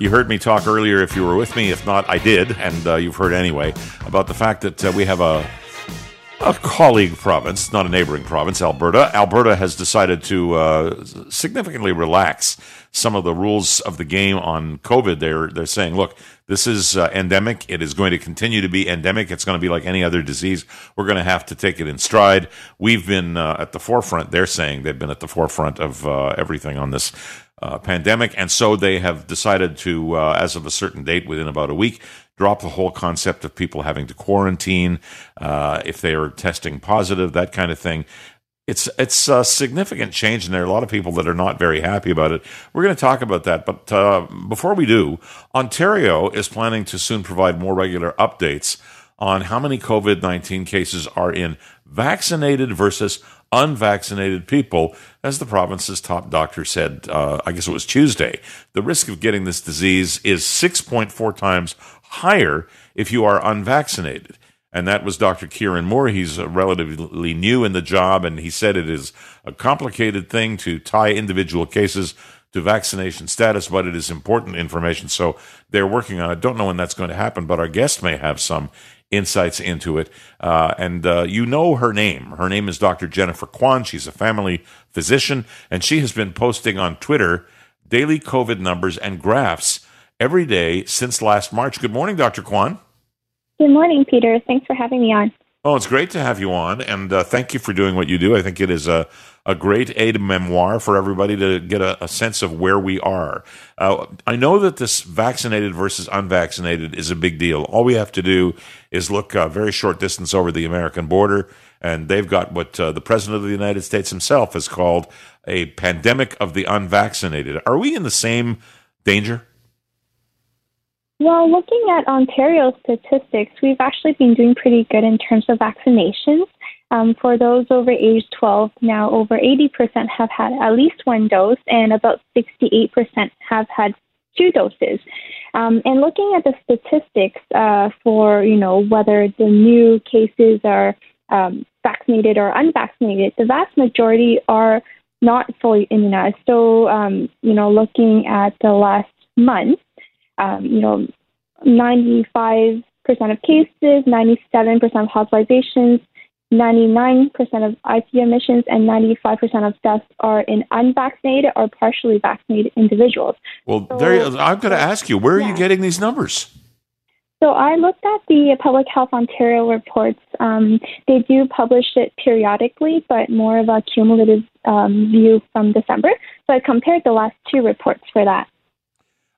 You heard me talk earlier, if you were with me. If not, I did, and uh, you've heard anyway, about the fact that uh, we have a, a colleague province, not a neighboring province, Alberta. Alberta has decided to uh, significantly relax some of the rules of the game on COVID. They're they're saying, look, this is uh, endemic. It is going to continue to be endemic. It's going to be like any other disease. We're going to have to take it in stride. We've been uh, at the forefront. They're saying they've been at the forefront of uh, everything on this uh, pandemic, and so they have decided to, uh, as of a certain date, within about a week, drop the whole concept of people having to quarantine uh, if they are testing positive, that kind of thing it's it's a significant change, and there are a lot of people that are not very happy about it. We're going to talk about that, but uh, before we do, Ontario is planning to soon provide more regular updates on how many COVID nineteen cases are in vaccinated versus unvaccinated people, as the province's top doctor said. Uh, I guess it was Tuesday. The risk of getting this disease is six point four times higher if you are unvaccinated and that was Dr. Kieran Moore. He's relatively new in the job, and he said it is a complicated thing to tie individual cases to vaccination status, but it is important information. So they're working on it. Don't know when that's going to happen, but our guest may have some insights into it. Uh, and uh, you know her name. Her name is Dr. Jennifer Kwan. She's a family physician, and she has been posting on Twitter daily COVID numbers and graphs every day since last March. Good morning, Dr. Kwan. Good morning, Peter. Thanks for having me on. Oh, it's great to have you on, and uh, thank you for doing what you do. I think it is a, a great aide memoire for everybody to get a, a sense of where we are. Uh, I know that this vaccinated versus unvaccinated is a big deal. All we have to do is look a very short distance over the American border, and they've got what uh, the President of the United States himself has called a pandemic of the unvaccinated. Are we in the same danger? Well, looking at Ontario statistics, we've actually been doing pretty good in terms of vaccinations. Um, for those over age 12, now over 80% have had at least one dose, and about 68% have had two doses. Um, and looking at the statistics uh, for, you know, whether the new cases are um, vaccinated or unvaccinated, the vast majority are not fully immunized. So, um, you know, looking at the last month, um, you know, 95% of cases, 97% of hospitalizations, 99% of ICU admissions, and 95% of deaths are in unvaccinated or partially vaccinated individuals. Well, so, there, I'm going to ask you, where are yeah. you getting these numbers? So I looked at the Public Health Ontario reports. Um, they do publish it periodically, but more of a cumulative um, view from December. So I compared the last two reports for that.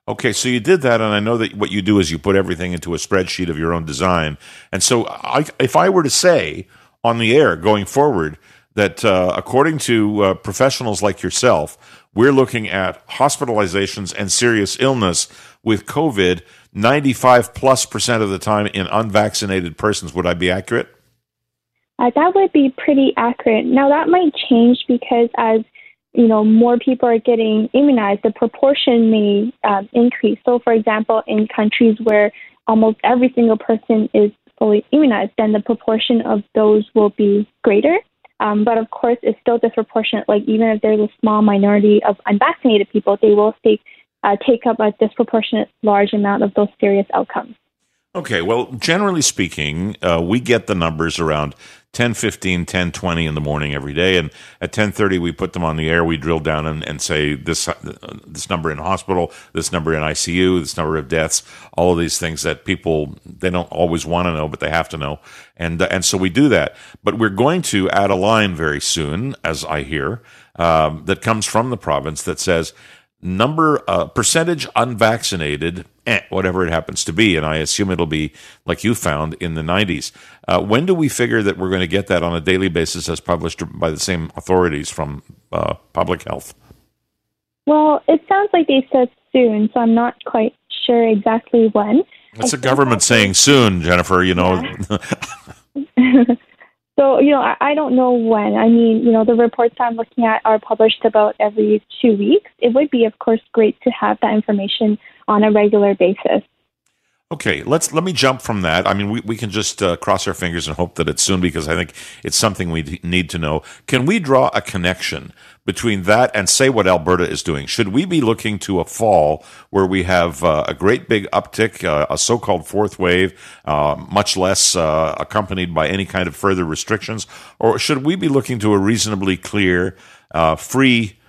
Okay, so you did that, and I know that what you do is you put everything into a spreadsheet of your own design. And so, I, if I were to say on the air going forward that uh, according to uh, professionals like yourself, we're looking at hospitalizations and serious illness with COVID 95 plus percent of the time in unvaccinated persons, would I be accurate? Uh, that would be pretty accurate. Now, that might change because as you know, more people are getting immunized, the proportion may um, increase. So, for example, in countries where almost every single person is fully immunized, then the proportion of those will be greater. Um, but of course, it's still disproportionate. Like even if there's a small minority of unvaccinated people, they will take uh, take up a disproportionate large amount of those serious outcomes. Okay, well, generally speaking, uh, we get the numbers around 10 15 10 20 in the morning every day. And at 10:30 we put them on the air. We drill down and, and say this uh, this number in hospital this number in ICU this number of deaths all of these things that people they don't always want to know but they have to know. And uh, and so we do that. But we're going to add a line very soon as I hear um, that comes from the province that says number uh, percentage unvaccinated eh, whatever it happens to be and i assume it'll be like you found in the 90s uh, when do we figure that we're going to get that on a daily basis as published by the same authorities from uh, public health? Well it sounds like they said soon so i'm not quite sure exactly when. That's the government saying soon jennifer you know. Yeah. So, you know, I, I don't know when. I mean, you know, the reports I'm looking at are published about every two weeks. It would be, of course, great to have that information on a regular basis. Okay, let's let me jump from that. I mean, we, we can just uh, cross our fingers and hope that it's soon because I think it's something we need to know. Can we draw a connection between that and say what Alberta is doing? Should we be looking to a fall where we have uh, a great big uptick, uh, a so called fourth wave, uh, much less uh, accompanied by any kind of further restrictions? Or should we be looking to a reasonably clear, uh, free,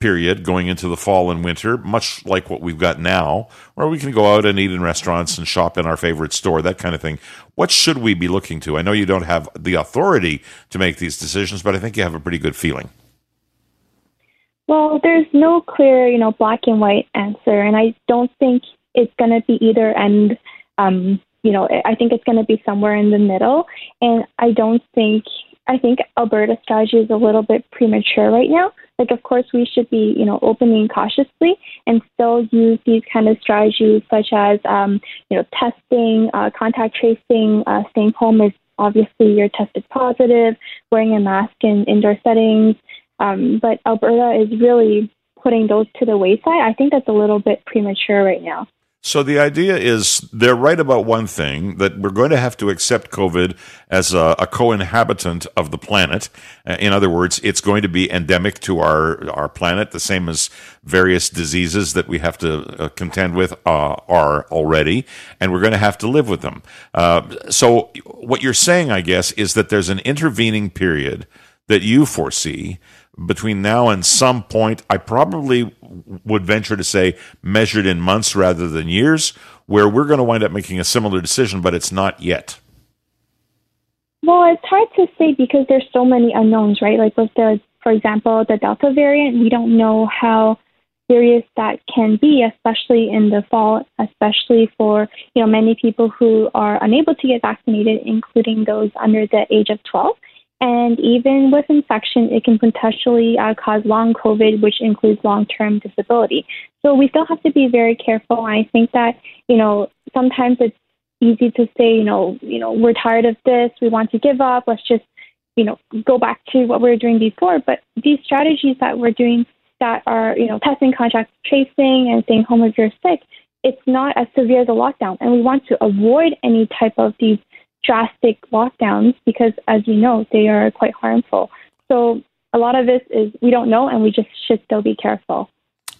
period going into the fall and winter, much like what we've got now, where we can go out and eat in restaurants and shop in our favorite store, that kind of thing. What should we be looking to? I know you don't have the authority to make these decisions, but I think you have a pretty good feeling. Well, there's no clear, you know, black and white answer, and I don't think it's going to be either end. Um, you know, I think it's going to be somewhere in the middle, and I don't think I think Alberta's strategy is a little bit premature right now. Like, of course, we should be, you know, opening cautiously and still use these kind of strategies such as, um, you know, testing, uh, contact tracing, uh, staying home is obviously you're tested positive, wearing a mask in indoor settings. Um, but Alberta is really putting those to the wayside. I think that's a little bit premature right now. So the idea is they're right about one thing that we're going to have to accept COVID as a, a, co-inhabitant of the planet. Uh, in other words, it's going to be endemic to our our planet, the same as various diseases that we have to uh, contend with uh, are already, and we're going to have to live with them. Uh, so what you're saying, I guess, is that there's an intervening period that you foresee between now and some point, I probably would venture to say measured in months rather than years, where we're going to wind up making a similar decision, but it's not yet. Well, it's hard to say because there's so many unknowns, right? Like with the, for example, the Delta variant, we don't know how serious that can be, especially in the fall, especially for you know many people who are unable to get vaccinated, including those under the age of 12. And even with infection, it can potentially uh, cause long COVID, which includes long term disability. So we still have to be very careful. I think that, you know, sometimes it's easy to say, you know, you know, we're tired of this, we want to give up, let's just, you know, go back to what we were doing before. But these strategies that we're doing that are, you know, testing, contact tracing, and staying home if you're sick, it's not as severe as a lockdown. And we want to avoid any type of these drastic lockdowns because, as you know, they are quite harmful. So a lot of this is we don't know, and we just should still be careful.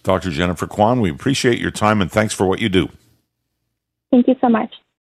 Dr. Jennifer Kwan, we appreciate your time and thanks for what you do. Thank you so much.